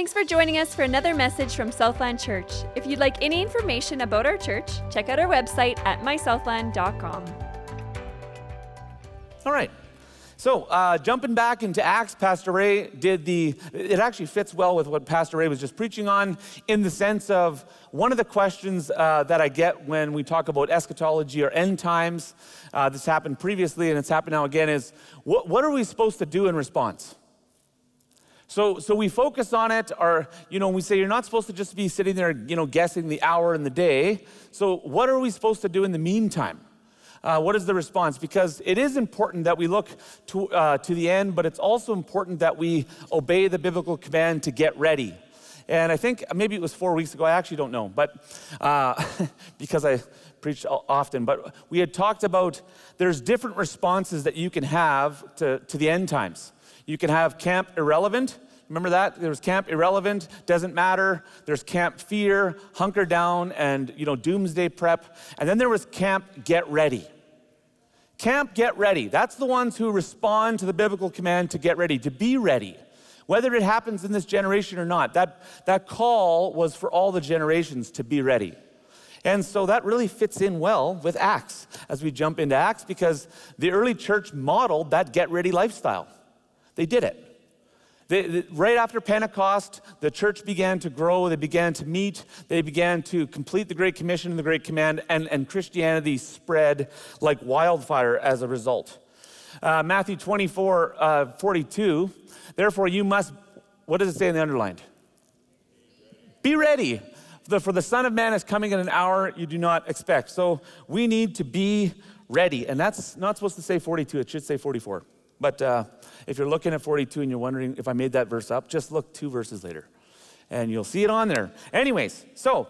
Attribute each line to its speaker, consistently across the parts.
Speaker 1: Thanks for joining us for another message from Southland Church. If you'd like any information about our church, check out our website at mysouthland.com.
Speaker 2: All right. So, uh, jumping back into Acts, Pastor Ray did the, it actually fits well with what Pastor Ray was just preaching on in the sense of one of the questions uh, that I get when we talk about eschatology or end times, uh, this happened previously and it's happened now again, is what, what are we supposed to do in response? So, so we focus on it, or, you know, we say you're not supposed to just be sitting there, you know, guessing the hour and the day. So, what are we supposed to do in the meantime? Uh, what is the response? Because it is important that we look to, uh, to the end, but it's also important that we obey the biblical command to get ready. And I think maybe it was four weeks ago, I actually don't know, but uh, because I preach often, but we had talked about there's different responses that you can have to, to the end times. You can have camp irrelevant. Remember that? There was camp irrelevant, doesn't matter. There's camp fear, hunker down, and you know, doomsday prep. And then there was camp get ready. Camp get ready. That's the ones who respond to the biblical command to get ready, to be ready. Whether it happens in this generation or not, that, that call was for all the generations to be ready. And so that really fits in well with Acts as we jump into Acts because the early church modeled that get ready lifestyle. They did it. They, they, right after Pentecost, the church began to grow, they began to meet, they began to complete the Great Commission and the Great Command, and, and Christianity spread like wildfire as a result. Uh, Matthew 24, uh, 42, therefore you must, what does it say in the underlined? Be ready, for the Son of Man is coming in an hour you do not expect. So we need to be ready. And that's not supposed to say 42, it should say 44. But uh, if you're looking at 42 and you're wondering if I made that verse up, just look two verses later and you'll see it on there. Anyways, so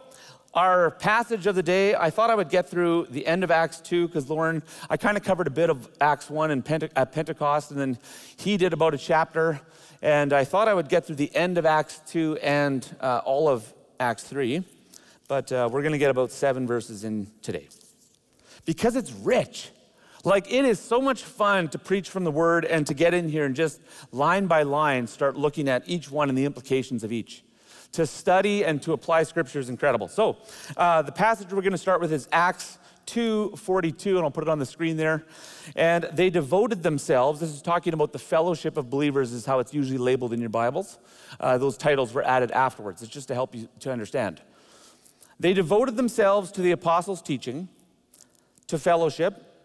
Speaker 2: our passage of the day, I thought I would get through the end of Acts 2 because Lauren, I kind of covered a bit of Acts 1 and Pente- at Pentecost, and then he did about a chapter. And I thought I would get through the end of Acts 2 and uh, all of Acts 3, but uh, we're going to get about seven verses in today because it's rich. Like, it is so much fun to preach from the word and to get in here and just line by line start looking at each one and the implications of each. To study and to apply scripture is incredible. So, uh, the passage we're going to start with is Acts 2:42, and I'll put it on the screen there. And they devoted themselves. This is talking about the fellowship of believers, is how it's usually labeled in your Bibles. Uh, those titles were added afterwards. It's just to help you to understand. They devoted themselves to the apostles' teaching, to fellowship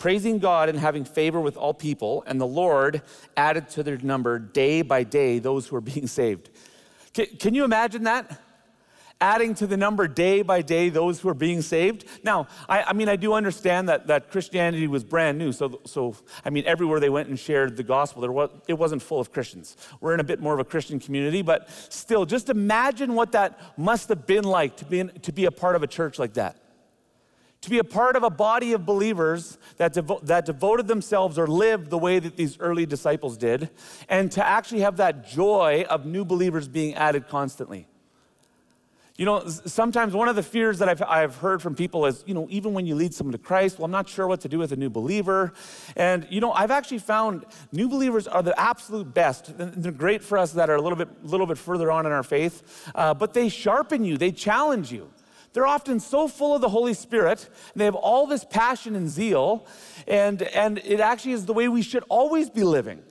Speaker 2: praising God and having favor with all people, and the Lord added to their number day by day those who are being saved. Can, can, you imagine that? Adding to the number day by day those who are being saved. Now, I, I mean, I do understand that, that Christianity was brand new. So, so, I mean, everywhere they went and shared the gospel, there was, it wasn't full of Christians. We're in a bit more of a Christian community, but still, just imagine what that must have been like to be, in, to be a part of a church like that to be a part of a body of believers that, devo- that devoted themselves or lived the way that these early disciples did, and to actually have that joy of new believers being added constantly. You know, sometimes one of the fears that I've, I've heard from people is, you know, even when you lead someone to Christ, well, I'm not sure what to do with a new believer. And, you know, I've actually found new believers are the absolute best. They're great for us that are a little bit, little bit further on in our faith, uh, but they sharpen you, they challenge you. They're often so full of the Holy Spirit, and they have all this passion and zeal, and, and it actually is the way we should always be living.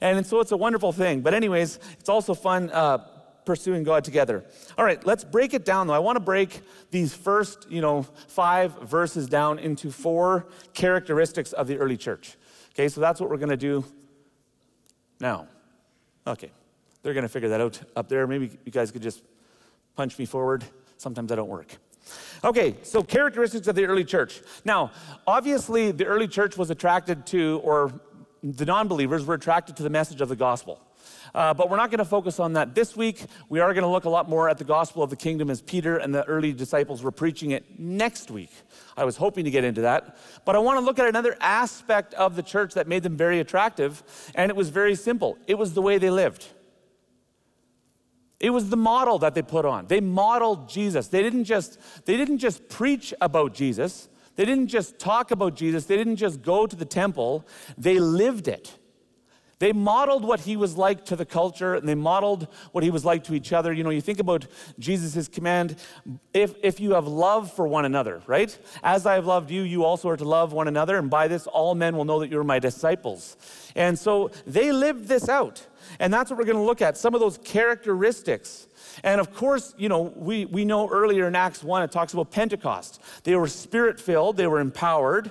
Speaker 2: And so it's a wonderful thing. But, anyways, it's also fun uh, pursuing God together. All right, let's break it down though. I want to break these first, you know, five verses down into four characteristics of the early church. Okay, so that's what we're going to do now. Okay, they're going to figure that out up there. Maybe you guys could just punch me forward. Sometimes I don't work. Okay, so characteristics of the early church. Now, obviously, the early church was attracted to, or the non believers were attracted to the message of the gospel. Uh, but we're not going to focus on that this week. We are going to look a lot more at the gospel of the kingdom as Peter and the early disciples were preaching it next week. I was hoping to get into that. But I want to look at another aspect of the church that made them very attractive, and it was very simple it was the way they lived. It was the model that they put on. They modeled Jesus. They didn't just, they didn't just preach about Jesus. They didn't just talk about Jesus. They didn't just go to the temple. They lived it. They modeled what he was like to the culture and they modeled what he was like to each other. You know, you think about Jesus' command if, if you have love for one another, right? As I have loved you, you also are to love one another, and by this all men will know that you're my disciples. And so they lived this out. And that's what we're going to look at some of those characteristics. And of course, you know, we, we know earlier in Acts 1, it talks about Pentecost. They were spirit filled, they were empowered.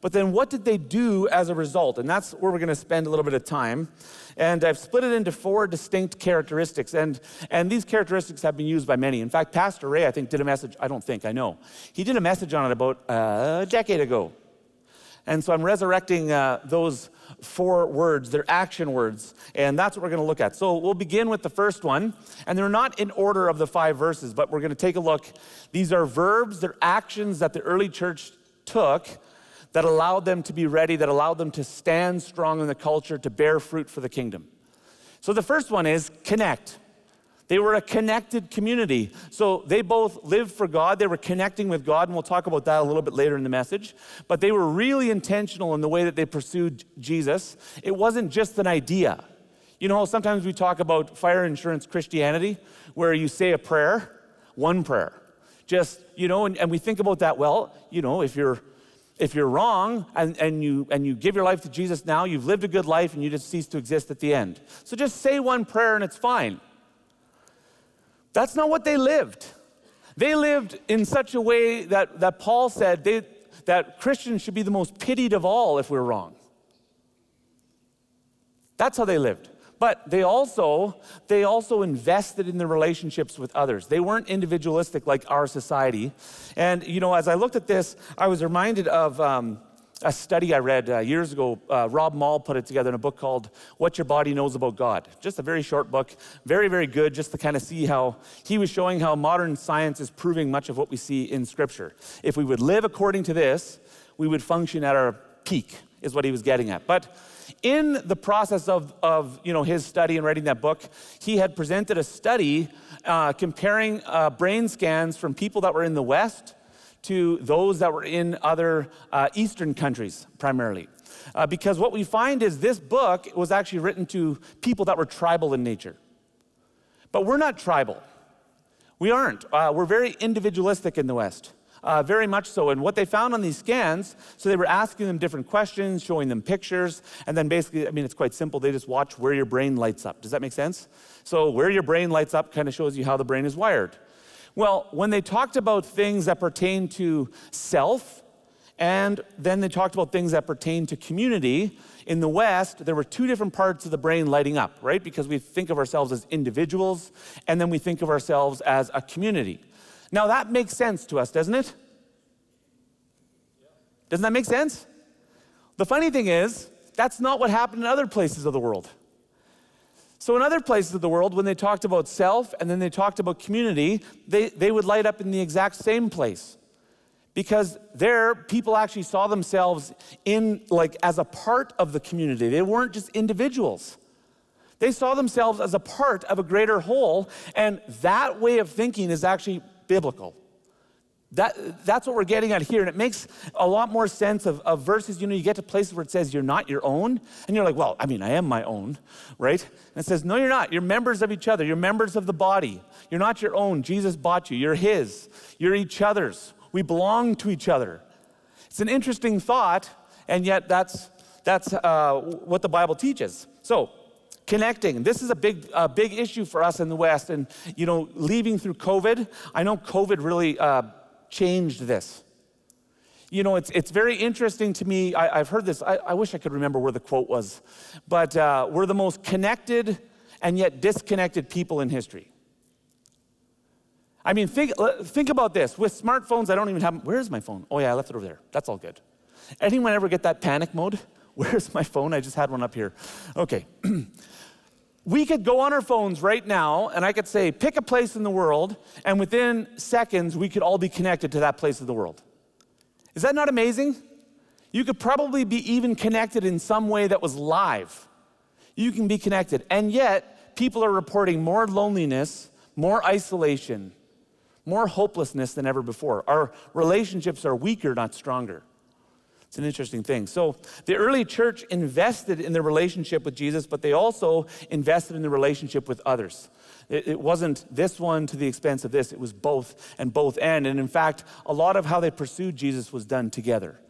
Speaker 2: But then what did they do as a result? And that's where we're going to spend a little bit of time. And I've split it into four distinct characteristics. And, and these characteristics have been used by many. In fact, Pastor Ray, I think, did a message, I don't think, I know. He did a message on it about a decade ago. And so I'm resurrecting uh, those four words, they're action words, and that's what we're going to look at. So we'll begin with the first one, and they're not in order of the five verses, but we're going to take a look. These are verbs, they're actions that the early church took that allowed them to be ready, that allowed them to stand strong in the culture, to bear fruit for the kingdom. So the first one is connect. They were a connected community. So they both lived for God. They were connecting with God, and we'll talk about that a little bit later in the message. But they were really intentional in the way that they pursued Jesus. It wasn't just an idea. You know, sometimes we talk about fire insurance Christianity, where you say a prayer, one prayer. Just, you know, and, and we think about that, well, you know, if you're if you're wrong and, and, you, and you give your life to Jesus now, you've lived a good life and you just cease to exist at the end. So just say one prayer and it's fine. That's not what they lived. They lived in such a way that, that Paul said they, that Christians should be the most pitied of all if we're wrong. That's how they lived. But they also, they also invested in their relationships with others. They weren't individualistic like our society. And, you know, as I looked at this, I was reminded of um, a study I read uh, years ago. Uh, Rob Moll put it together in a book called What Your Body Knows About God. Just a very short book, very, very good, just to kind of see how he was showing how modern science is proving much of what we see in Scripture. If we would live according to this, we would function at our peak, is what he was getting at. But in the process of, of you know, his study and writing that book, he had presented a study uh, comparing uh, brain scans from people that were in the West to those that were in other uh, Eastern countries, primarily. Uh, because what we find is this book was actually written to people that were tribal in nature. But we're not tribal. We aren't. Uh, we're very individualistic in the West. Uh, very much so. And what they found on these scans, so they were asking them different questions, showing them pictures, and then basically, I mean, it's quite simple. They just watch where your brain lights up. Does that make sense? So, where your brain lights up kind of shows you how the brain is wired. Well, when they talked about things that pertain to self, and then they talked about things that pertain to community. In the West, there were two different parts of the brain lighting up, right? Because we think of ourselves as individuals, and then we think of ourselves as a community. Now that makes sense to us, doesn't it? Doesn't that make sense? The funny thing is, that's not what happened in other places of the world. So, in other places of the world, when they talked about self and then they talked about community, they, they would light up in the exact same place. Because there, people actually saw themselves in, like, as a part of the community. They weren't just individuals. They saw themselves as a part of a greater whole, and that way of thinking is actually biblical. That, that's what we're getting at here. And it makes a lot more sense of, of verses. You know, you get to places where it says you're not your own. And you're like, well, I mean, I am my own, right? And it says, no, you're not. You're members of each other. You're members of the body. You're not your own. Jesus bought you. You're His. You're each other's. We belong to each other. It's an interesting thought, and yet that's, that's uh, what the Bible teaches. So, connecting. This is a big, big issue for us in the West. And, you know, leaving through COVID, I know COVID really uh, changed this. You know, it's, it's very interesting to me. I, have heard this, I, I, wish I could remember where the quote was, but uh, we're the most connected and yet disconnected people in history. I mean, think, think about this. With smartphones, I don't even have, where's my phone? Oh, yeah, I left it over there. That's all good. Anyone ever get that panic mode? Where's my phone? I just had one up here. Okay. we could go on our phones right now and I could say, pick a place in the world, and within seconds, we could all be connected to that place of the world. Is that not amazing? You could probably be even connected in some way that was live. You can be connected. And yet, people are reporting more loneliness, more isolation, more hopelessness than ever before. Our relationships are weaker, not stronger. It's an interesting thing. So, the early church invested in their relationship with Jesus, but they also invested in the relationship with others. It, it, wasn't this one to the expense of this, it was both and both and. And in fact, a lot of how they pursued Jesus was done together.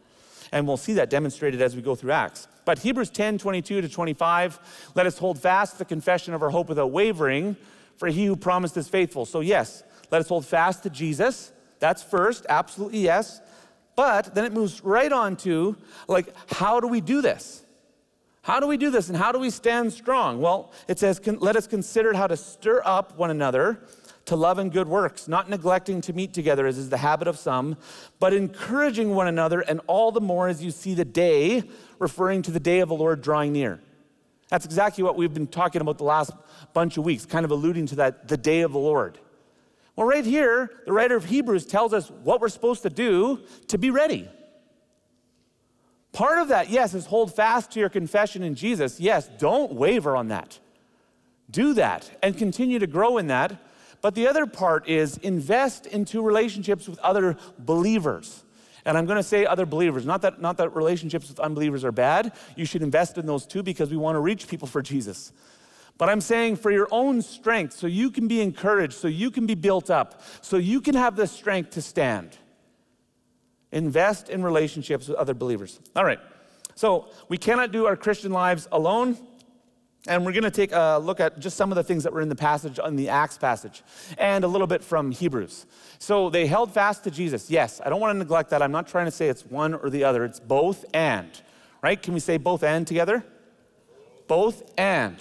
Speaker 2: And we'll see that demonstrated as we go through Acts. But Hebrews 10 22 to 25, let us hold fast the confession of our hope without wavering, for he who promised is faithful. So, yes, let us hold fast to Jesus. That's first, absolutely yes. But then it moves right on to, like, how do we do this? How do we do this and how do we stand strong? Well, it says, let us consider how to stir up one another to love and good works, not neglecting to meet together as is the habit of some, but encouraging one another, and all the more as you see the day, referring to the day of the Lord drawing near. That's exactly what we've been talking about the last bunch of weeks, kind of alluding to that, the day of the Lord. Well, right here, the writer of Hebrews tells us what we're supposed to do to be ready. Part of that, yes, is hold fast to your confession in Jesus. Yes, don't waver on that. Do that and continue to grow in that. But the other part is invest into relationships with other believers. And I'm going to say other believers, not that, not that relationships with unbelievers are bad. You should invest in those too because we want to reach people for Jesus. But I'm saying for your own strength, so you can be encouraged, so you can be built up, so you can have the strength to stand. Invest in relationships with other believers. All right. So we cannot do our Christian lives alone. And we're going to take a look at just some of the things that were in the passage, in the Acts passage, and a little bit from Hebrews. So they held fast to Jesus. Yes, I don't want to neglect that. I'm not trying to say it's one or the other, it's both and. Right? Can we say both and together? Both and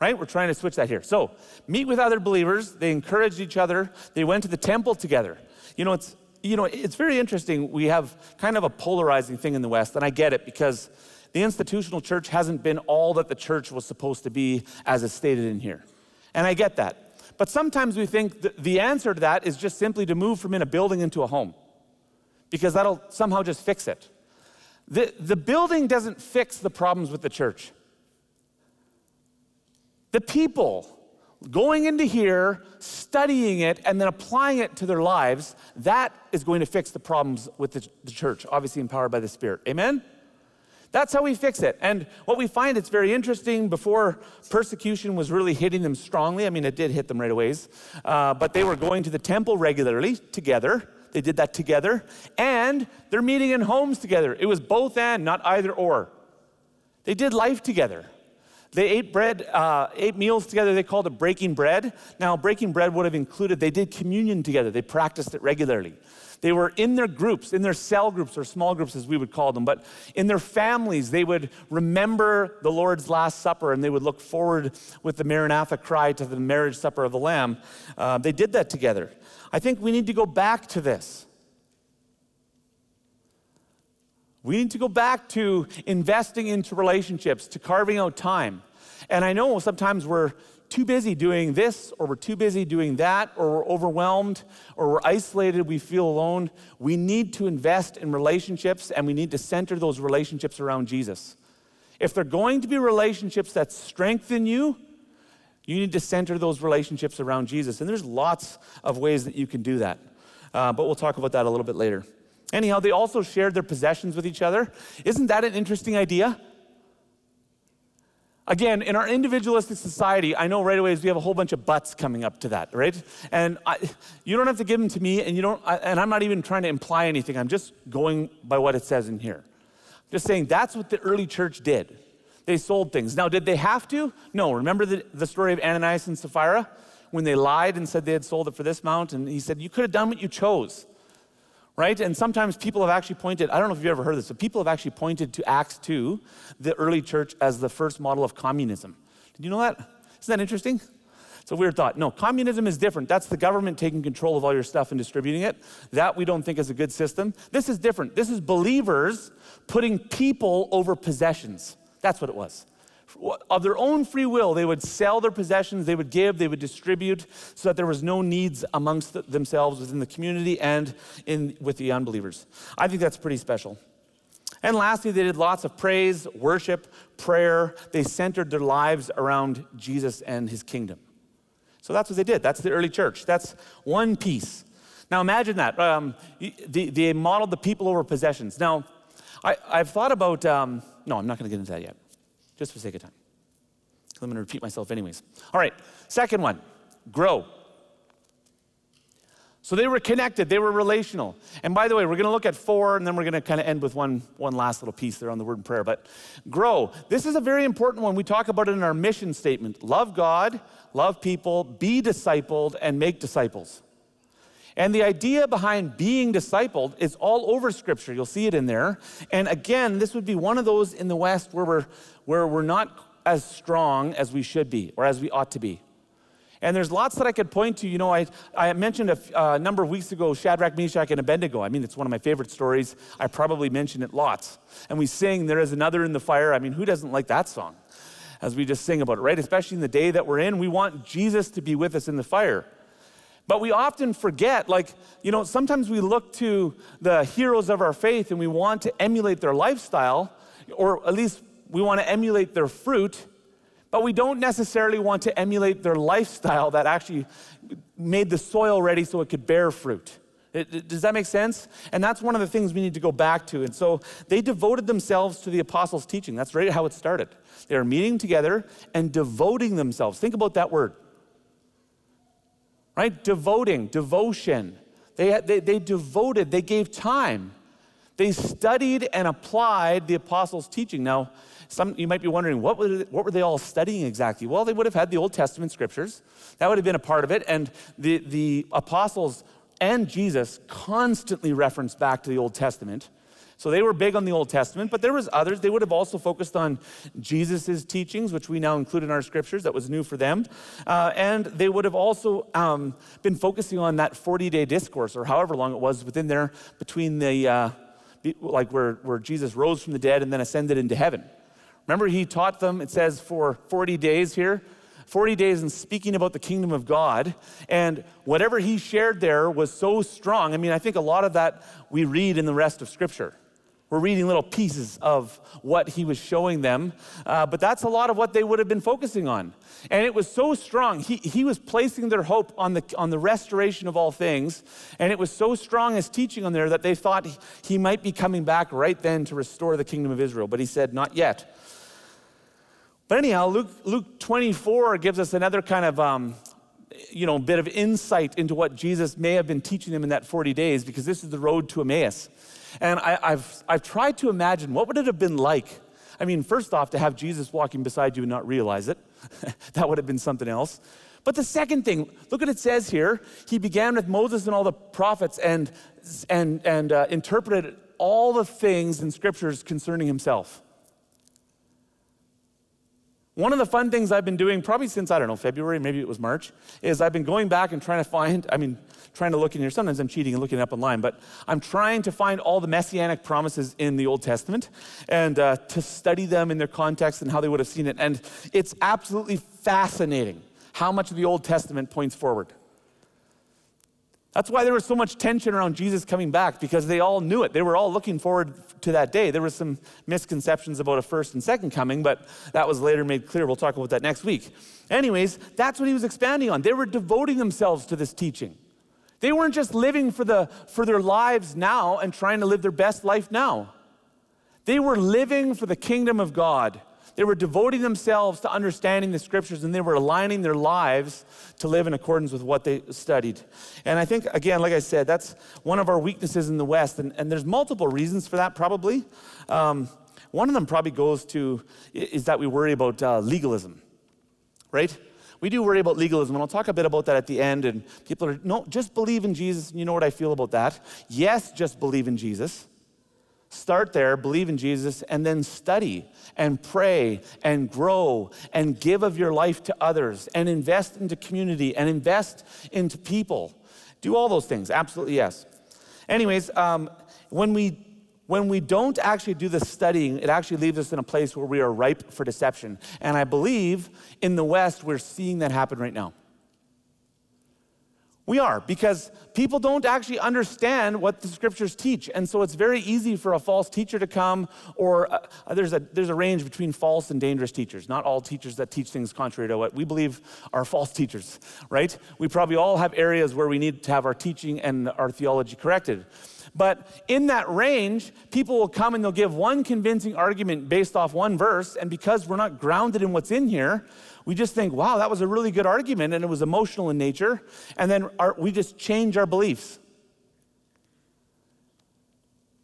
Speaker 2: right? We're trying to switch that here. So, meet with other believers. They encouraged each other. They went to the temple together. You know, it's you know, it's very interesting. We have kind of a polarizing thing in the West, and I get it because the institutional church hasn't been all that the church was supposed to be as is stated in here. And I get that. But sometimes we think the answer to that is just simply to move from in a building into a home because that'll somehow just fix it. The, the building doesn't fix the problems with the church. The people going into here, studying it, and then applying it to their lives, that is going to fix the problems with the, the, church, obviously empowered by the Spirit. Amen? That's how we fix it. And what we find, it's very interesting, before persecution was really hitting them strongly, I mean, it did hit them right away, uh, but they were going to the temple regularly together. They did that together. And they're meeting in homes together. It was both and, not either or. They did life together. They ate bread, uh, ate meals together. They called it breaking bread. Now, breaking bread would have included they did communion together. They practiced it regularly. They were in their groups, in their cell groups or small groups as we would call them, but in their families, they would remember the Lord's Last Supper and they would look forward with the Maranatha cry to the marriage supper of the Lamb. Uh, they did that together. I think we need to go back to this. We need to go back to investing into relationships, to carving out time. And I know sometimes we're too busy doing this, or we're too busy doing that, or we're overwhelmed, or we're isolated, we feel alone. We need to invest in relationships and we need to center those relationships around Jesus. If they're going to be relationships that strengthen you, you need to center those relationships around Jesus. And there's lots of ways that you can do that. Uh, but we'll talk about that a little bit later. Anyhow, they also shared their possessions with each other. Isn't that an interesting idea? Again, in our individualistic society, I know right away we have a whole bunch of buts coming up to that, right? And I, you don't have to give them to me, and you don't. And I'm not even trying to imply anything. I'm just going by what it says in here. Just saying that's what the early church did. They sold things. Now, did they have to? No. Remember the, the story of Ananias and Sapphira when they lied and said they had sold it for this amount, and he said you could have done what you chose right? And sometimes people have actually pointed, I don't know if you've ever heard this, but people have actually pointed to Acts 2, the early church, as the first model of communism. Did you know that? Isn't that interesting? It's a weird thought. No, communism is different. That's the government taking control of all your stuff and distributing it. That we don't think is a good system. This is different. This is believers putting people over possessions. That's what it was. Of their own free will, they would sell their possessions, they would give, they would distribute, so that there was no needs amongst themselves within the community and in, with the unbelievers. I think that's pretty special. And lastly, they did lots of praise, worship, prayer. They centered their lives around Jesus and his kingdom. So that's what they did. That's the early church. That's one piece. Now imagine that. Um, they, they, modeled the people over possessions. Now, I, have thought about, um, no, I'm not going to get into that yet, just for sake of time. I'm going to repeat myself, anyways. All right, second one grow. So they were connected, they were relational. And by the way, we're going to look at four, and then we're going to kind of end with one, one last little piece there on the word and prayer. But grow. This is a very important one. We talk about it in our mission statement love God, love people, be discipled, and make disciples. And the idea behind being discipled is all over Scripture. You'll see it in there. And again, this would be one of those in the West where we're, where we're not as strong as we should be or as we ought to be. And there's lots that I could point to. You know, I, I mentioned a, uh, number of weeks ago Shadrach, Meshach, and Abednego. I mean, it's one of my favorite stories. I probably mentioned it lots. And we sing, There is another in the fire. I mean, who doesn't like that song? As we just sing about it, right? Especially in the day that we're in, we want Jesus to be with us in the fire. But we often forget, like, you know, sometimes we look to the heroes of our faith and we want to emulate their lifestyle, or at least we want to emulate their fruit but we don't necessarily want to emulate their lifestyle that actually made the soil ready so it could bear fruit. It, does that make sense? And that's one of the things we need to go back to. And so they devoted themselves to the apostles' teaching. That's right how it started. They were meeting together and devoting themselves. Think about that word. Right? Devoting, devotion. They, they, they devoted, they gave time. They studied and applied the apostles' teaching. Now, some, you might be wondering, what were, they, what were they all studying exactly? Well, they would have had the Old Testament scriptures. That would have been a part of it. And the, the apostles and Jesus constantly referenced back to the Old Testament. So they were big on the Old Testament, but there was others. They would have also focused on Jesus' teachings, which we now include in our scriptures. That was new for them. Uh, and they would have also um, been focusing on that 40-day discourse, or however long it was within there between the, uh, like where, where Jesus rose from the dead and then ascended into heaven. Remember, he taught them, it says, for 40 days here. 40 days in speaking about the kingdom of God. And whatever he shared there was so strong. I mean, I think a lot of that we read in the rest of Scripture. We're reading little pieces of what he was showing them, uh, but that's a lot of what they would have been focusing on. And it was so strong. He, he was placing their hope on the, on the restoration of all things, and it was so strong his teaching on there that they thought he, he might be coming back right then to restore the kingdom of Israel. But he said, Not yet. But anyhow, Luke, Luke 24 gives us another kind of, um, you know, bit of insight into what Jesus may have been teaching them in that 40 days, because this is the road to Emmaus. And I, I've, I've tried to imagine what would it have been like. I mean, first off, to have Jesus walking beside you and not realize it. that would have been something else. But the second thing, look what it says here. He began with Moses and all the prophets and, and, and uh, interpreted all the things in scriptures concerning himself. One of the fun things I've been doing, probably since, I don't know, February, maybe it was March, is I've been going back and trying to find, I mean, trying to look in here. Sometimes I'm cheating and looking up online, but I'm trying to find all the messianic promises in the Old Testament and uh, to study them in their context and how they would have seen it. And it's absolutely fascinating how much of the Old Testament points forward. That's why there was so much tension around Jesus coming back because they all knew it. They were all looking forward to that day. There were some misconceptions about a first and second coming, but that was later made clear. We'll talk about that next week. Anyways, that's what he was expanding on. They were devoting themselves to this teaching. They weren't just living for, the, for their lives now and trying to live their best life now. They were living for the kingdom of God they were devoting themselves to understanding the scriptures and they were aligning their lives to live in accordance with what they studied. And I think, again, like I said, that's one of our weaknesses in the West. And, and there's multiple reasons for that, probably. Um, one of them probably goes to is that we worry about uh, legalism, right? We do worry about legalism, and I'll talk a bit about that at the end. And people are, no, just believe in Jesus. And you know what I feel about that? Yes, just believe in Jesus. Start there, believe in Jesus, and then study and pray and grow and give of your life to others and invest into community and invest into people. Do all those things, absolutely yes. Anyways, um, when we when we don't actually do the studying, it actually leaves us in a place where we are ripe for deception. And I believe in the West, we're seeing that happen right now. We are, because people don't actually understand what the scriptures teach. And so it's very easy for a false teacher to come, or uh, there's, a, there's a range between false and dangerous teachers. Not all teachers that teach things contrary to what we believe are false teachers, right? We probably all have areas where we need to have our teaching and our theology corrected. But in that range, people will come and they'll give one convincing argument based off one verse, and because we're not grounded in what's in here, we just think, wow, that was a really good argument, and it was emotional in nature, and then our, we just change our beliefs.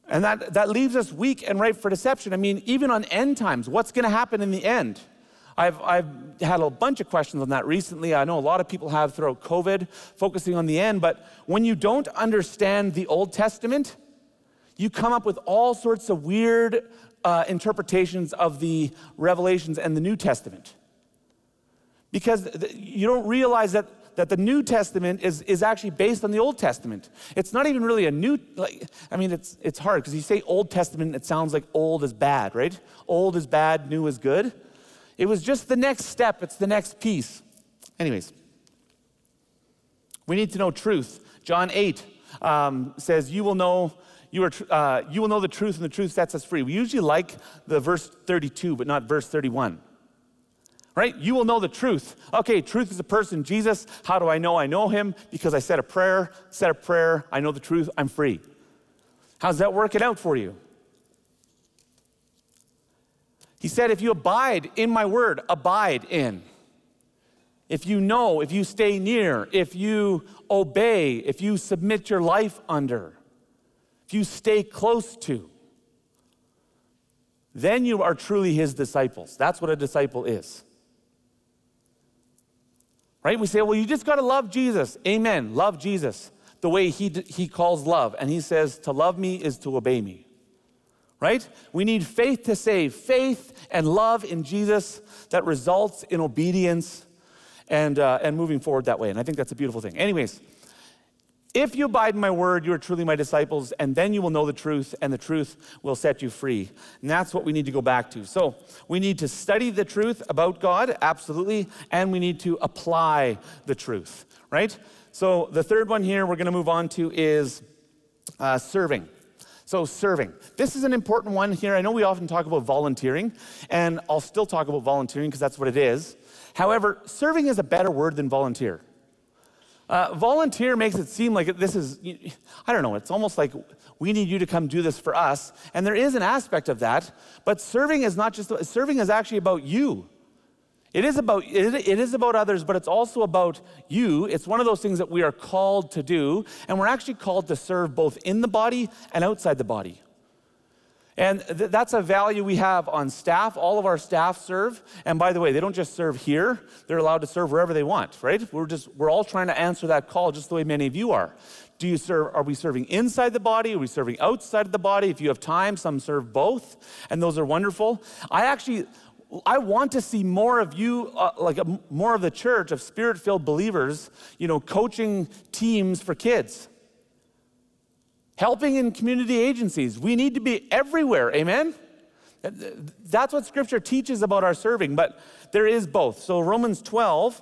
Speaker 2: And that, that leaves us weak and ripe for deception. I mean, even on end times, what's going to happen in the end? I've, I've had a bunch of questions on that recently. I know a lot of people have throughout COVID, focusing on the end. But when you don't understand the Old Testament, you come up with all sorts of weird uh, interpretations of the Revelations and the New Testament. Because you don't realize that that the New Testament is, is actually based on the Old Testament. It's not even really a new, like, I mean, it's, it's hard because you say Old Testament, it sounds like old is bad, right? Old is bad, new is good. It was just the next step, it's the next piece. Anyways, we need to know truth. John 8 um, says, You will know. You, are, uh, you will know the truth, and the truth sets us free. We usually like the verse 32, but not verse 31 right? You will know the truth. Okay, truth is a person, Jesus. How do I know I know him? Because I said a prayer, said a prayer, I know the truth, I'm free. How's that working out for you? He said, If you abide in my word, abide in. If you know, if you stay near, if you obey, if you submit your life under, if you stay close to, then you are truly his disciples. That's what a disciple is. Right? We say, well, you just got to love Jesus. Amen. Love Jesus the way he, he calls love. And he says, to love me is to obey me right? We need faith to save, faith and love in Jesus that results in obedience and, uh, and moving forward that way. And I think that's a beautiful thing. Anyways, if you abide in my word, you are truly my disciples, and then you will know the truth, and the truth will set you free. And that's what we need to go back to. So we need to study the truth about God, absolutely, and we need to apply the truth, right? So the third one here we're going to move on to is uh, serving. So, serving. This is an important one here. I know we often talk about volunteering, and I'll still talk about volunteering because that's what it is. However, serving is a better word than volunteer. Uh, volunteer makes it seem like this is, I don't know, it's almost like we need you to come do this for us. And there is an aspect of that, but serving is not just, serving is actually about you. It is about it is about others, but it's also about you. It's one of those things that we are called to do, and we're actually called to serve both in the body and outside the body. And th- that's a value we have on staff. All of our staff serve, and by the way, they don't just serve here; they're allowed to serve wherever they want. Right? We're just we're all trying to answer that call, just the way many of you are. Do you serve? Are we serving inside the body? Are we serving outside of the body? If you have time, some serve both, and those are wonderful. I actually I want to see more of you, uh, like a, more of the church of spirit filled believers, you know, coaching teams for kids, helping in community agencies. We need to be everywhere, amen? That's what scripture teaches about our serving, but there is both. So Romans 12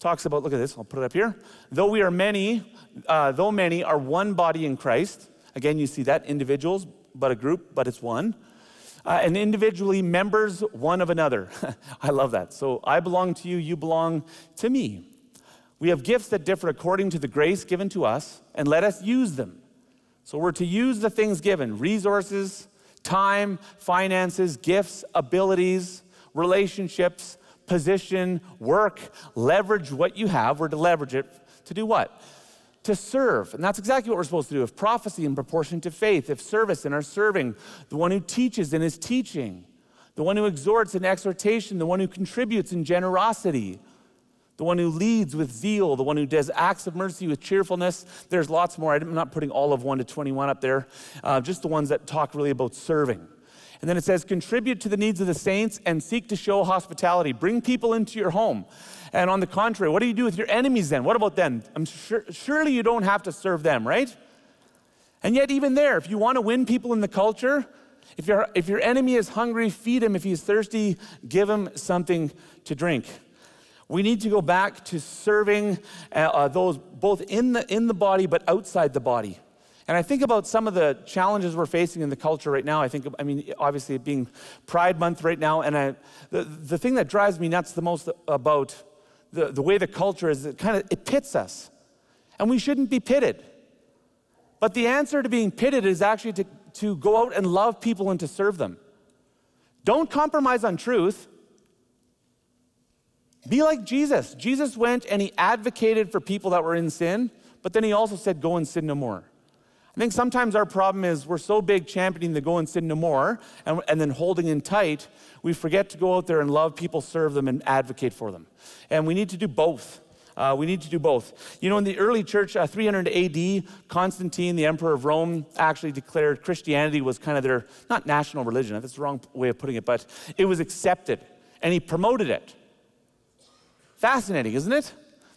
Speaker 2: talks about, look at this, I'll put it up here. Though we are many, uh, though many are one body in Christ, again, you see that individuals, but a group, but it's one uh, and individually members one of another. I love that. So I belong to you, you belong to me. We have gifts that differ according to the grace given to us, and let us use them. So we're to use the things given resources, time, finances, gifts, abilities, relationships, position, work, leverage what you have. We're to leverage it to do what? To serve. And that's exactly what we're supposed to do. If prophecy in proportion to faith, if service in our serving, the one who teaches in his teaching, the one who exhorts in exhortation, the one who contributes in generosity, the one who leads with zeal, the one who does acts of mercy with cheerfulness. There's lots more. I'm not putting all of 1 to 21 up there, uh, just the ones that talk really about serving. And then it says, contribute to the needs of the saints and seek to show hospitality. Bring people into your home. And on the contrary, what do you do with your enemies then? What about them? I'm sure, surely you don't have to serve them, right? And yet, even there, if you want to win people in the culture, if, you if your enemy is hungry, feed him. If he's thirsty, give him something to drink. We need to go back to serving uh, uh, those both in the, in the body but outside the body. And I think about some of the challenges we're facing in the culture right now. I think, I mean, obviously being Pride Month right now, and I, the, the thing that drives me nuts the most about the, the way the culture is, it kind of it pits us. And we shouldn't be pitted. But the answer to being pitted is actually to, to go out and love people and to serve them. Don't compromise on truth. Be like Jesus. Jesus went and he advocated for people that were in sin, but then he also said, Go and sin no more. I think sometimes our problem is we're so big championing the go and sin no more and, and then holding in tight, we forget to go out there and love people, serve them, and advocate for them. And we need to do both. Uh, we need to do both. You know, in the early church, uh, 300 AD, Constantine, the emperor of Rome, actually declared Christianity was kind of their, not national religion, that's the wrong way of putting it, but it was accepted, and he promoted it. Fascinating, isn't it?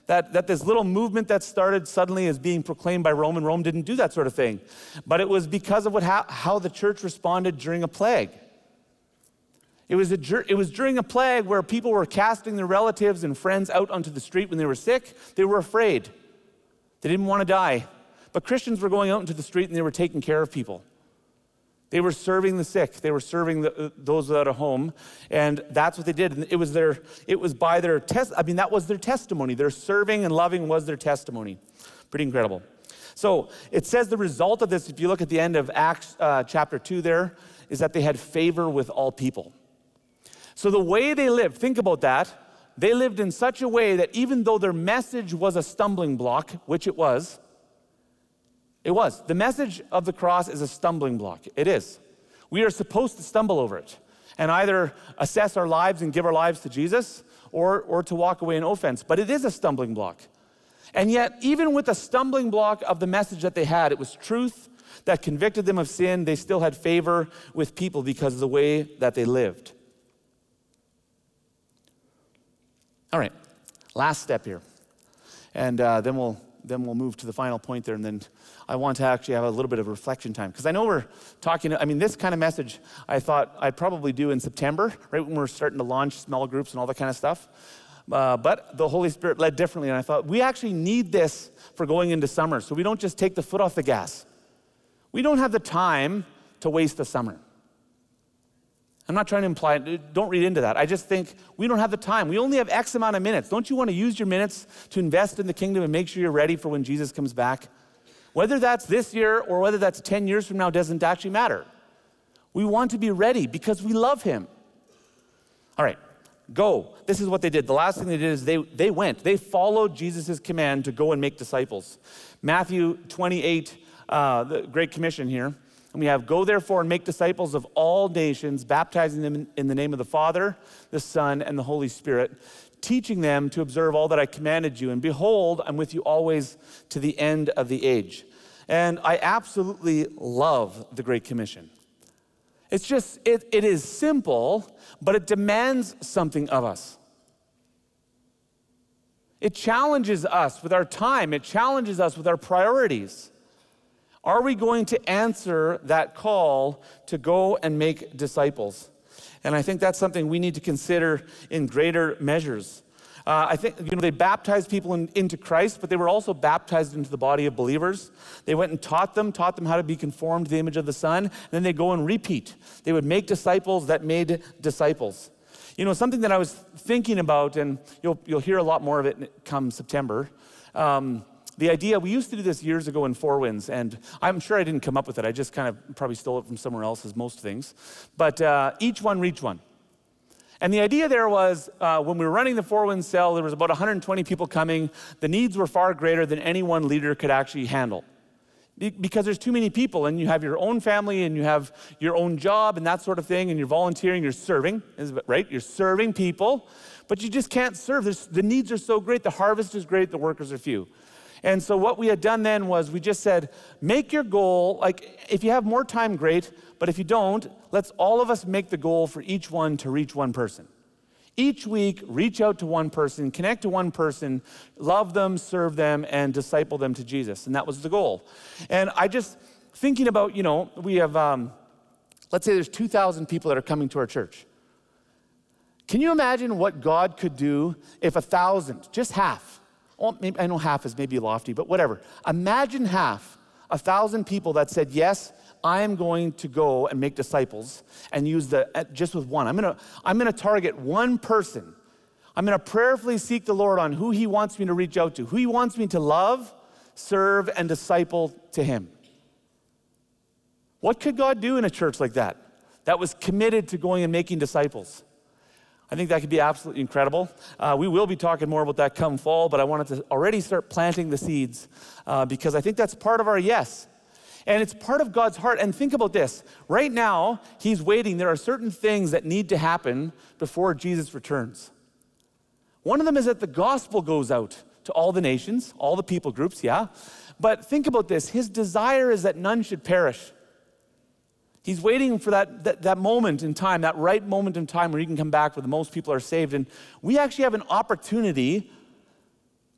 Speaker 2: That, that this little movement that started suddenly is being proclaimed by Rome, and Rome didn't do that sort of thing. But it was because of what, how, how the church responded during a plague. It was, a, it was during a plague where people were casting their relatives and friends out onto the street when they were sick. They were afraid. They didn't want to die. But Christians were going out into the street and they were taking care of people. They were serving the sick. They were serving the, uh, those without a home, and that's what they did. And it was their, it was by their test. I mean, that was their testimony. Their serving and loving was their testimony. Pretty incredible. So it says the result of this, if you look at the end of Acts uh, chapter two, there is that they had favor with all people. So the way they lived, think about that. They lived in such a way that even though their message was a stumbling block, which it was, it was. The message of the cross is a stumbling block. It is. We are supposed to stumble over it and either assess our lives and give our lives to Jesus or, or to walk away in offense. But it is a stumbling block. And yet, even with the stumbling block of the message that they had, it was truth that convicted them of sin. They still had favor with people because of the way that they lived. All right, last step here. And uh, then, we'll, then we'll move to the final point there, and then I want to actually have a little bit of reflection time. Because I know we're talking, I mean, this kind of message I thought I'd probably do in September, right when we're starting to launch small groups and all that kind of stuff. Uh, but the Holy Spirit led differently, and I thought we actually need this for going into summer so we don't just take the foot off the gas. We don't have the time to waste the summer. I'm not trying to imply, don't read into that. I just think we don't have the time. We only have X amount of minutes. Don't you want to use your minutes to invest in the kingdom and make sure you're ready for when Jesus comes back? Whether that's this year or whether that's 10 years from now doesn't actually matter. We want to be ready because we love Him. All right, go. This is what they did. The last thing they did is they, they went. They followed Jesus' command to go and make disciples. Matthew 28, uh, the Great Commission here. And we have, Go therefore and make disciples of all nations, baptizing them in the name of the Father, the Son, and the Holy Spirit, teaching them to observe all that I commanded you. And behold, I'm with you always to the end of the age. And I absolutely love the Great Commission. It's just, it, it is simple, but it demands something of us. It challenges us with our time, it challenges us with our priorities. Are we going to answer that call to go and make disciples? And I think that's something we need to consider in greater measures. Uh, I think, you know, they baptized people in, into Christ, but they were also baptized into the body of believers. They went and taught them, taught them how to be conformed to the image of the Son. And then they go and repeat. They would make disciples that made disciples. You know, something that I was thinking about, and you'll, you'll hear a lot more of it come September. Um, the idea, we used to do this years ago in Four Winds, and I'm sure I didn't come up with it. I just kind of probably stole it from somewhere else, as most things. But uh, each one reach one. And the idea there was uh, when we were running the Four Winds cell, there was about 120 people coming. The needs were far greater than any one leader could actually handle. Because there's too many people, and you have your own family, and you have your own job, and that sort of thing, and you're volunteering, you're serving, right? You're serving people, but you just can't serve. There's, the needs are so great, the harvest is great, the workers are few. And so what we had done then was we just said, make your goal, like if you have more time, great, but if you don't, let's all of us make the goal for each one to reach one person. Each week, reach out to one person, connect to one person, love them, serve them, and disciple them to Jesus. And that was the goal. And I just, thinking about, you know, we have, um, let's say there's 2,000 people that are coming to our church. Can you imagine what God could do if a thousand, just half, well, maybe, I know half is maybe lofty, but whatever. Imagine half, a thousand people that said, Yes, I am going to go and make disciples and use the, uh, just with one. I'm gonna, I'm gonna target one person. I'm gonna prayerfully seek the Lord on who He wants me to reach out to, who He wants me to love, serve, and disciple to Him. What could God do in a church like that? That was committed to going and making disciples. I think that could be absolutely incredible. Uh, we will be talking more about that come fall, but I wanted to already start planting the seeds uh, because I think that's part of our yes. And it's part of God's heart. And think about this right now, He's waiting. There are certain things that need to happen before Jesus returns. One of them is that the gospel goes out to all the nations, all the people groups, yeah. But think about this His desire is that none should perish. He's waiting for that, that, that, moment in time, that right moment in time where he can come back where the most people are saved. And we actually have an opportunity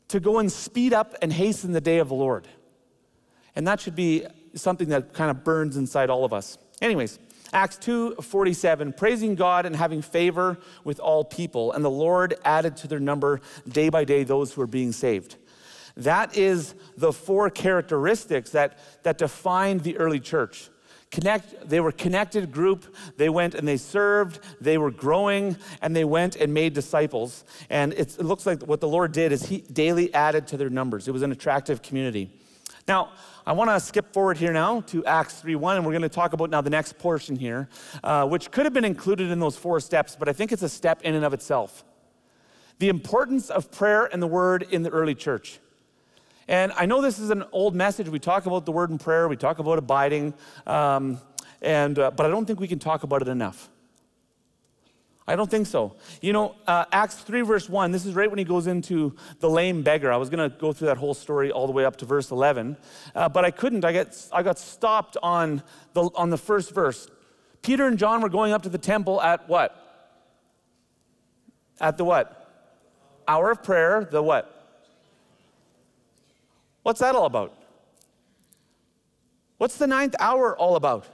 Speaker 2: to go and speed up and hasten the day of the Lord. And that should be something that kind of burns inside all of us. Anyways, Acts 2:47, praising God and having favor with all people, and the Lord added to their number day by day those who are being saved. That is the four characteristics that, that defined the early church connect they were connected group. They went and they served. They were growing and they went and made disciples. And it looks like what the lord did is he daily added to their numbers. It was an attractive community. Now i want to skip forward here now to acts 3.1 and we're going to talk about now the next portion here uh, which could have been included in those four steps but i think it's a step in and of itself. The importance of prayer and the word in the early church and I know this is an old message. We talk about the word in prayer, we talk about abiding, um, and, uh, but I don't think we can talk about it enough. I don't think so. You know, uh, Acts 3, verse 1, this is right when he goes into the lame beggar. I was going to go through that whole story all the way up to verse 11, uh, but I couldn't. I got, I got stopped on the, on the first verse. Peter and John were going up to the temple at what? At the what? Hour of prayer, the what? What's that all about? What's the ninth hour all about?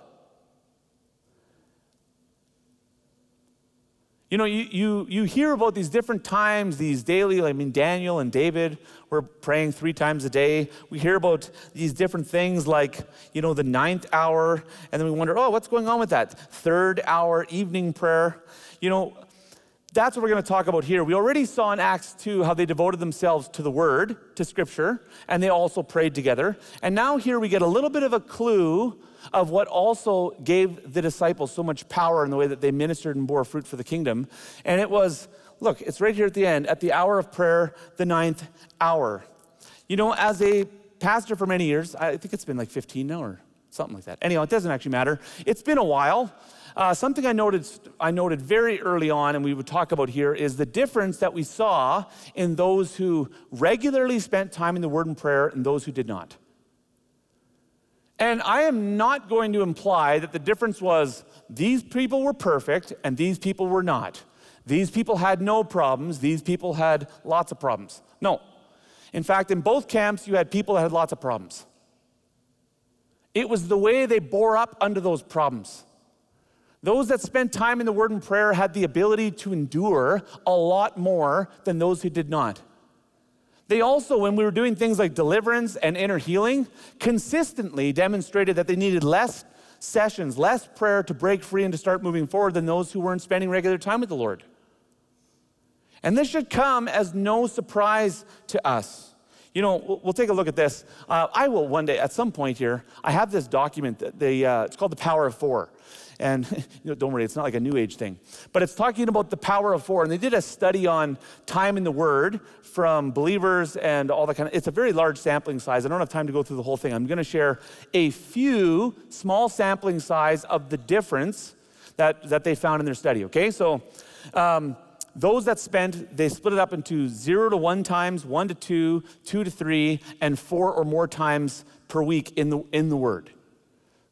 Speaker 2: You know, you, you, you hear about these different times, these daily, I mean, Daniel and David were praying three times a day. We hear about these different things like, you know, the ninth hour, and then we wonder, oh, what's going on with that? Third hour, evening prayer. You know, that's what we're going to talk about here. We already saw in Acts 2 how they devoted themselves to the Word, to Scripture, and they also prayed together. And now here we get a little bit of a clue of what also gave the disciples so much power in the way that they ministered and bore fruit for the kingdom. And it was, look, it's right here at the end, at the hour of prayer, the ninth hour. You know, as a pastor for many years, I think it's been like 15 now or something like that. Anyhow, it doesn't actually matter. It's been a while. Uh, something I I noted very early on, and we would talk about here, is the difference that we saw in those who regularly spent time in the Word and prayer and those who did not. And I am not going to imply that the difference was these people were perfect and these people were not. These people had no problems, these people had lots of problems. No. In fact, in both camps, you had people that had lots of problems. It was the way they bore up under those problems. Those that spent time in the Word and prayer had the ability to endure a lot more than those who did not. They also, when we were doing things like deliverance and inner healing, consistently demonstrated that they needed less sessions, less prayer to break free and to start moving forward than those who weren't spending regular time with the Lord. And this should come as no surprise to us. You know, we'll, take a look at this. Uh, I will one day, at some point here, I have this document that they, uh, it's called The Power of Four. And you know, don't worry, it's not like a new age thing. But it's talking about the power of four. And they did a study on time in the word from believers and all that kind of it's a very large sampling size. I don't have time to go through the whole thing. I'm going to share a few small sampling size of the difference that, that they found in their study. Okay, so um, those that spent, they split it up into zero to one times, one to two, two to three, and four or more times per week in the, in the Word.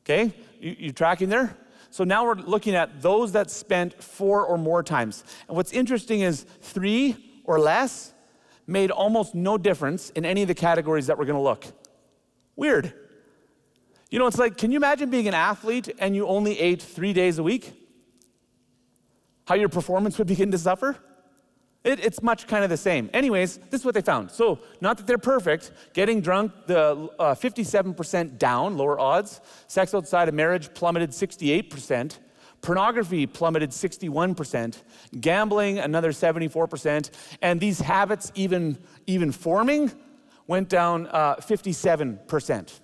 Speaker 2: Okay? You, you tracking there? So now we're looking at those that spent four or more times. And what's interesting is three or less made almost no difference in any of the categories that we're going to look. Weird. You know, it's like, can you imagine being an athlete and you only ate three days a week? How your performance would begin to suffer? It, it's much kind of the same. Anyways, this is what they found. So, not that they're perfect, getting drunk, the uh, 57% down, lower odds. Sex outside of marriage plummeted 68%. Pornography plummeted 61%. Gambling, another 74%. And these habits, even, even forming, went down uh, 57%.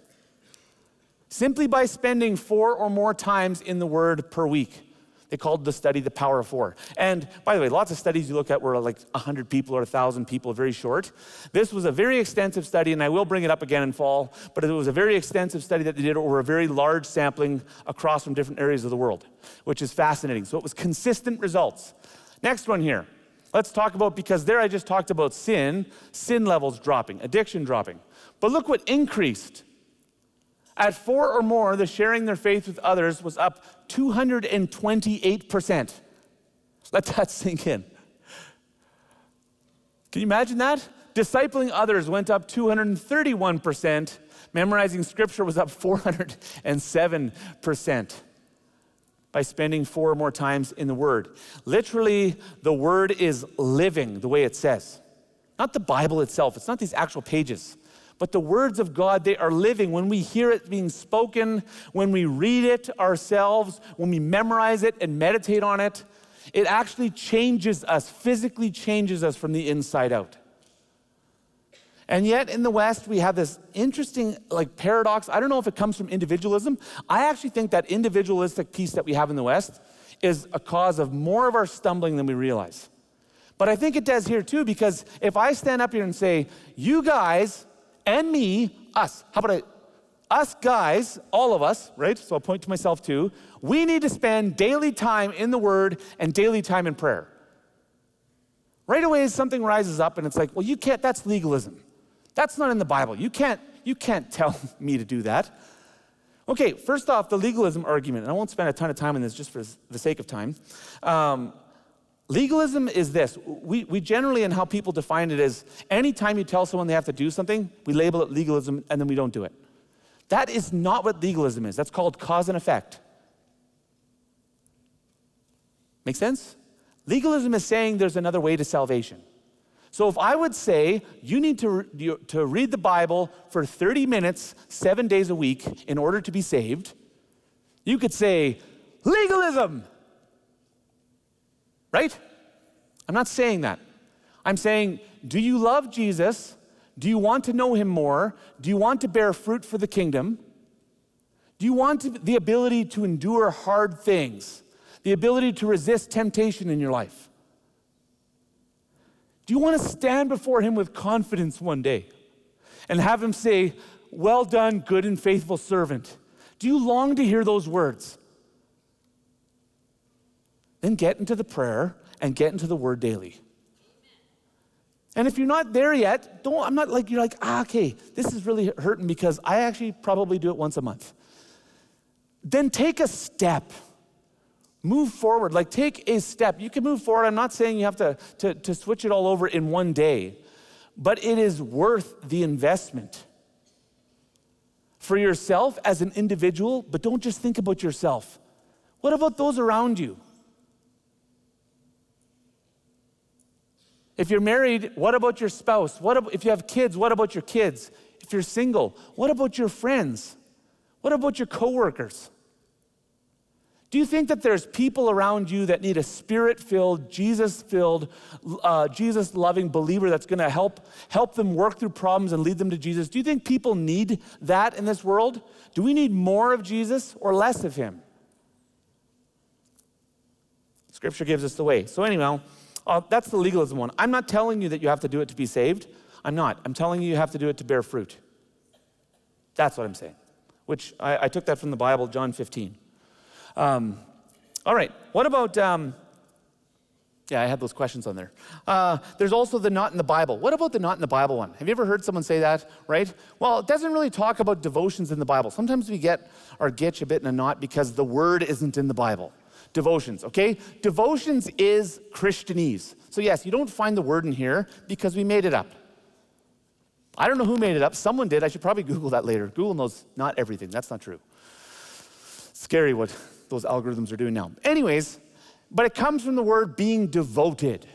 Speaker 2: Simply by spending four or more times in the Word per week. They called the study the power of four. And by the way, lots of studies you look at were like 100 people or 1,000 people, very short. This was a very extensive study, and I will bring it up again in fall, but it was a very extensive study that they did over a very large sampling across from different areas of the world, which is fascinating. So it was consistent results. Next one here. Let's talk about, because there I just talked about sin, sin levels dropping, addiction dropping. But look what increased at four or more, the sharing their faith with others was up 228%. Let that sink in. Can you imagine that? Discipling others went up 231%. Memorizing scripture was up 407% by spending four or more times in the Word. Literally, the Word is living the way it says. Not the Bible itself, it's not these actual pages. But the words of God, they are living. When we hear it being spoken, when we read it ourselves, when we memorize it and meditate on it, it actually changes us, physically changes us from the inside out. And yet in the West, we have this interesting like paradox. I don't know if it comes from individualism. I actually think that individualistic piece that we have in the West is a cause of more of our stumbling than we realize. But I think it does here too, because if I stand up here and say, you guys and me, us. How about it? us guys, all of us, right? So I'll point to myself too. We need to spend daily time in the Word and daily time in prayer. Right away, something rises up, and it's like, well, you can't. That's legalism. That's not in the Bible. You can't. You can't tell me to do that. Okay, first off, the legalism argument, and I won't spend a ton of time on this just for the sake of time. Um, Legalism is this. We, we generally, and how people define it, is anytime you tell someone they have to do something, we label it legalism and then we don't do it. That is not what legalism is. That's called cause and effect. Make sense? Legalism is saying there's another way to salvation. So if I would say you need to, to read the Bible for 30 minutes, seven days a week in order to be saved, you could say, legalism right? I'm not saying that. I'm saying, do you love Jesus? Do you want to know him more? Do you want to bear fruit for the kingdom? Do you want the ability to endure hard things? The ability to resist temptation in your life? Do you want to stand before him with confidence one day and have him say, Well done, good and faithful servant? Do you long to hear those words? Then get into the prayer and get into the word daily. And if you're not there yet, don't, I'm not like, you're like, ah, okay, this is really hurting because I actually probably do it once a month. Then take a step. Move forward. Like, take a step. You can move forward. I'm not saying you have to, to, to switch it all over in one day, but it is worth the investment for yourself as an individual, but don't just think about yourself. What about those around you? If you're married, what about your spouse? What if you have kids, what about your kids? If you're single, what about your friends? What about your coworkers? Do you think that there's people around you that need a spirit filled, Jesus filled, uh, Jesus loving believer that's going to help, help them work through problems and lead them to Jesus? Do you think people need that in this world? Do we need more of Jesus or less of him? Scripture gives us the way. So, anyway, uh, that's the legalism one. I'm not telling you that you have to do it to be saved. I'm not. I'm telling you you have to do it to bear fruit. That's what I'm saying, which I, I took that from the Bible, John 15. Um, all right, what about, um, yeah, I had those questions on there. Uh, there's also the not in the Bible. What about the not in the Bible one? Have you ever heard someone say that, right? Well, it doesn't really talk about devotions in the Bible. Sometimes we get our gitch a bit in a knot because the word isn't in the Bible devotions, okay? Devotions is Christianese. So, yes, you don't find the word in here because we made it up. I don't know who made it up. Someone did. I should probably Google that later. Google knows not everything. That's not true. Scary what those algorithms are doing now. Anyways, but it comes from the word being devoted,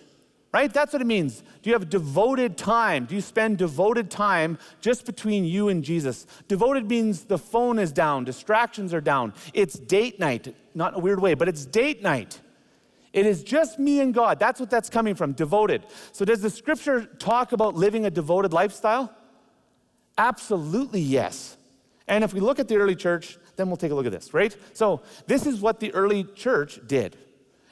Speaker 2: right? That's what it means. Do you have devoted time? Do you spend devoted time just between you and Jesus? Devoted means the phone is down, distractions are down. It's date night, not in a weird way, but it's date night. It is just me and God. That's what that's coming from, devoted. So, does the scripture talk about living a devoted lifestyle? Absolutely, yes. And if we look at the early church, then we'll take a look at this, right? So, this is what the early church did.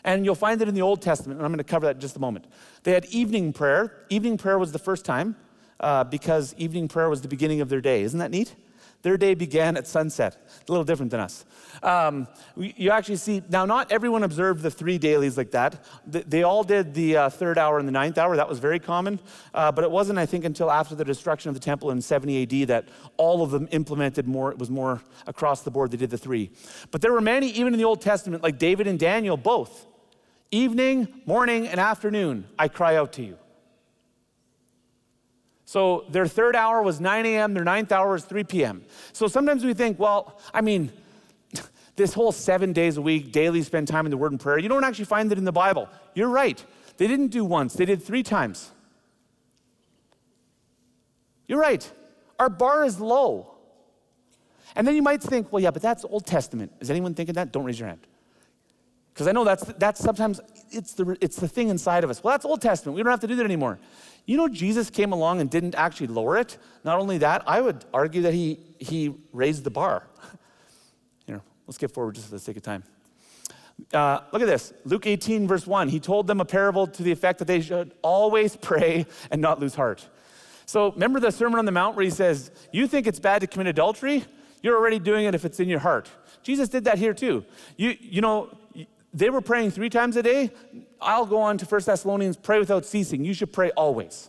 Speaker 2: And you'll find it in the Old Testament, and I'm going to cover that in just a moment. They had evening prayer. Evening prayer was the first time uh, because evening prayer was the beginning of their day. Isn't that neat? Their day began at sunset, a little different than us. Um, you actually see, now, not everyone observed the three dailies like that. They all did the uh, third hour and the ninth hour. That was very common. Uh, but it wasn't, I think, until after the destruction of the temple in 70 AD that all of them implemented more, it was more across the board, they did the three. But there were many, even in the Old Testament, like David and Daniel, both. Evening, morning, and afternoon, I cry out to you. So their third hour was 9 a.m., their ninth hour was 3 p.m. So sometimes we think, well, I mean, this whole seven days a week, daily spend time in the Word and prayer, you don't actually find it in the Bible. You're right. They didn't do once, they did three times. You're right. Our bar is low. And then you might think, well, yeah, but that's Old Testament. Is anyone thinking that? Don't raise your hand. Because I know that's, that's sometimes, it's the, it's the thing inside of us. Well, that's Old Testament. We don't have to do that anymore. You know, Jesus came along and didn't actually lower it. Not only that, I would argue that he, he raised the bar. Here, let's get forward just for the sake of time. Uh, look at this Luke 18, verse 1. He told them a parable to the effect that they should always pray and not lose heart. So remember the Sermon on the Mount where he says, You think it's bad to commit adultery? You're already doing it if it's in your heart. Jesus did that here too. You, you know, they were praying three times a day. I'll go on to 1 Thessalonians pray without ceasing. You should pray always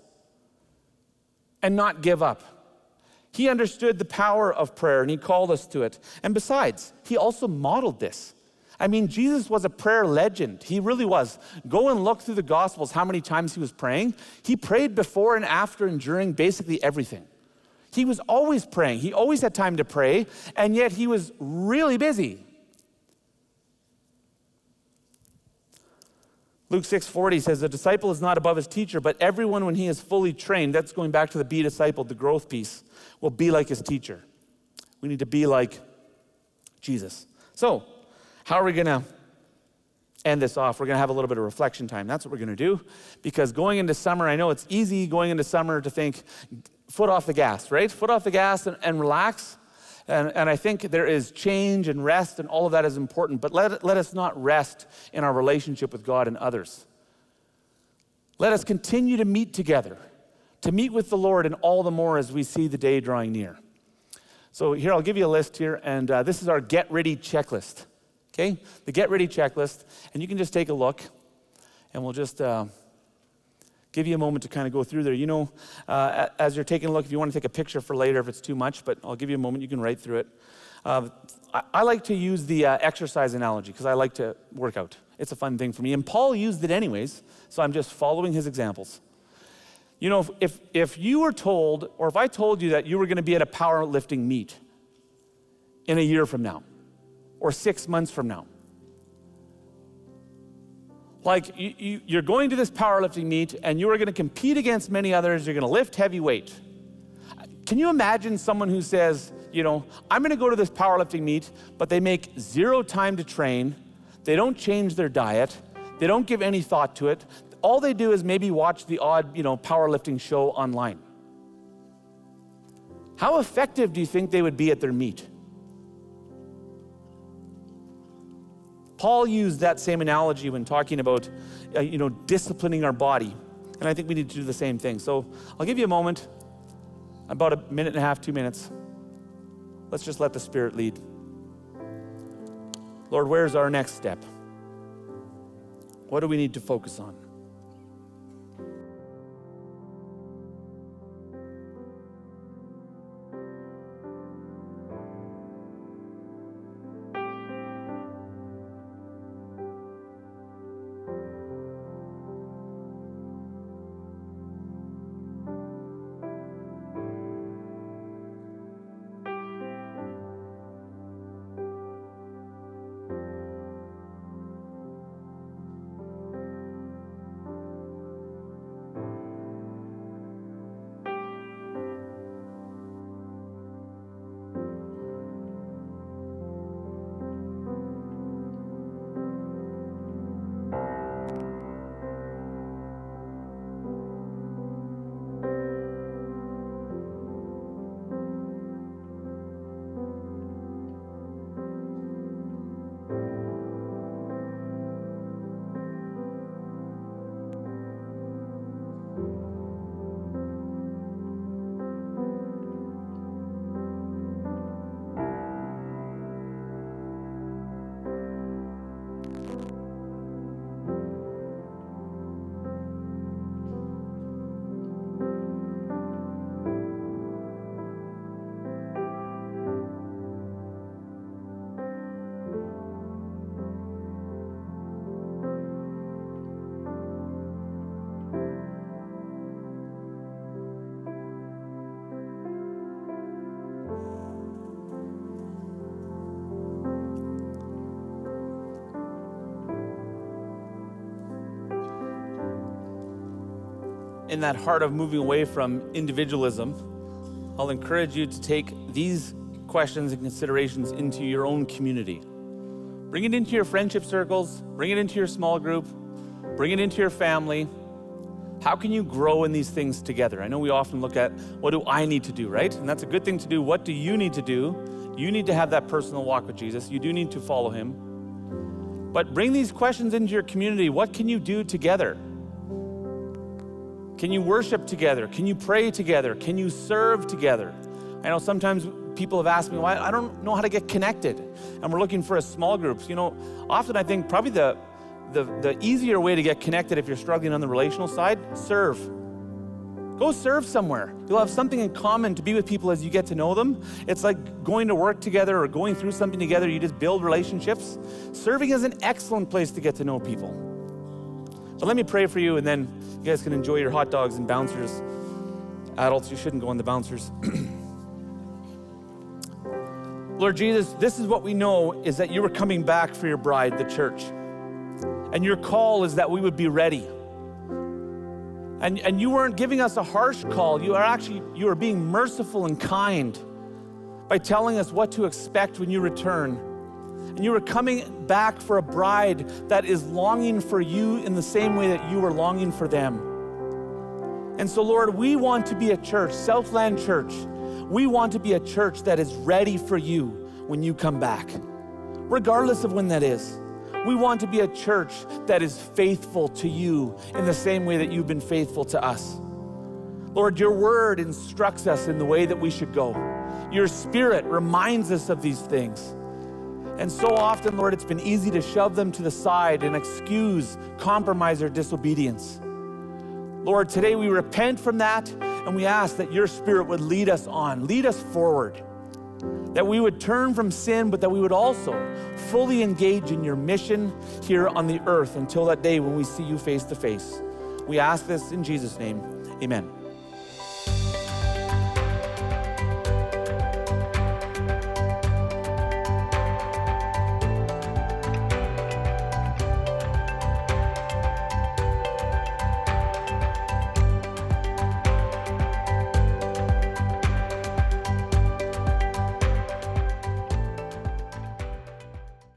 Speaker 2: and not give up. He understood the power of prayer and he called us to it. And besides, he also modeled this. I mean, Jesus was a prayer legend. He really was. Go and look through the Gospels how many times he was praying. He prayed before and after and during basically everything. He was always praying. He always had time to pray, and yet he was really busy. Luke 6:40 says the disciple is not above his teacher, but everyone when he is fully trained, that's going back to the be disciple, the growth piece, will be like his teacher. We need to be like Jesus. So, how are we going to end this off? We're going to have a little bit of reflection time. That's what we're going to do because going into summer, I know it's easy going into summer to think foot off the gas, right? Foot off the gas and, and relax. And, and I think there is change and rest, and all of that is important. But let, let us not rest in our relationship with God and others. Let us continue to meet together, to meet with the Lord, and all the more as we see the day drawing near. So, here, I'll give you a list here, and uh, this is our get ready checklist. Okay? The get ready checklist. And you can just take a look, and we'll just. Uh, give you a moment to kind of go through there. You know, uh, as you're taking a look, if you want to take a picture for later, if it's too much, but I'll give you a moment, you can write through it. Uh, I, I, like to use the uh, exercise analogy because I like to work out. It's a fun thing for me. And Paul used it anyways, so I'm just following his examples. You know, if, if, if you were told, or if I told you that you were going to be at a powerlifting meet in a year from now, or six months from now, like you, are going to this powerlifting meet and you are going to compete against many others, you're going to lift heavy weight. Can you imagine someone who says, you know, I'm going to go to this powerlifting meet, but they make zero time to train, they don't change their diet, they don't give any thought to it. All they do is maybe watch the odd, you know, powerlifting show online. How effective do you think they would be at their meet? Paul used that same analogy when talking about, uh, you know, disciplining our body. And I think we need to do the same thing. So I'll give you a moment, about a minute and a half, two minutes. Let's just let the Spirit lead. Lord, where's our next step? What do we need to focus on? In that heart of moving away from individualism, I'll encourage you to take these questions and considerations into your own community. Bring it into your friendship circles, bring it into your small group, bring it into your family. How can you grow in these things together? I know we often look at what do I need to do, right? And that's a good thing to do. What do you need to do? You need to have that personal walk with Jesus. You do need to follow him. But bring these questions into your community. What can you do together? Can you worship together? Can you pray together? Can you serve together? I know sometimes people have asked me, why I don't know how to get connected. And we're looking for a small groups. You know, often I think probably the, the, the easier way to get connected if you're struggling on the relational side, serve. Go serve somewhere. You'll have something in common to be with people as you get to know them. It's like going to work together or going through something together. You just build relationships. Serving is an excellent place to get to know people. So let me pray for you, and then you guys can enjoy your hot dogs and bouncers. Adults, you shouldn't go on the bouncers. Lord Jesus, this is what we know is that you were coming back for your bride, the church. And your call is that we would be ready. And, and you weren't giving us a harsh call. You are actually, you are being merciful and kind by telling us what to expect when you return. And you are coming back for a bride that is longing for you in the same way that you are longing for them. And so, Lord, we want to be a church, Southland Church. We want to be a church that is ready for you when you come back, regardless of when that is. We want to be a church that is faithful to you in the same way that you've been faithful to us. Lord, your word instructs us in the way that we should go. Your spirit reminds us of these things. And so often, Lord, it's been easy to shove them to the side and excuse compromise or disobedience. Lord, today we repent from that and we ask that your spirit would lead us on, lead us forward that we would turn from sin, but that we would also fully engage in your mission here on the earth until that day when we see you face to face. We ask this in Jesus' name. Amen.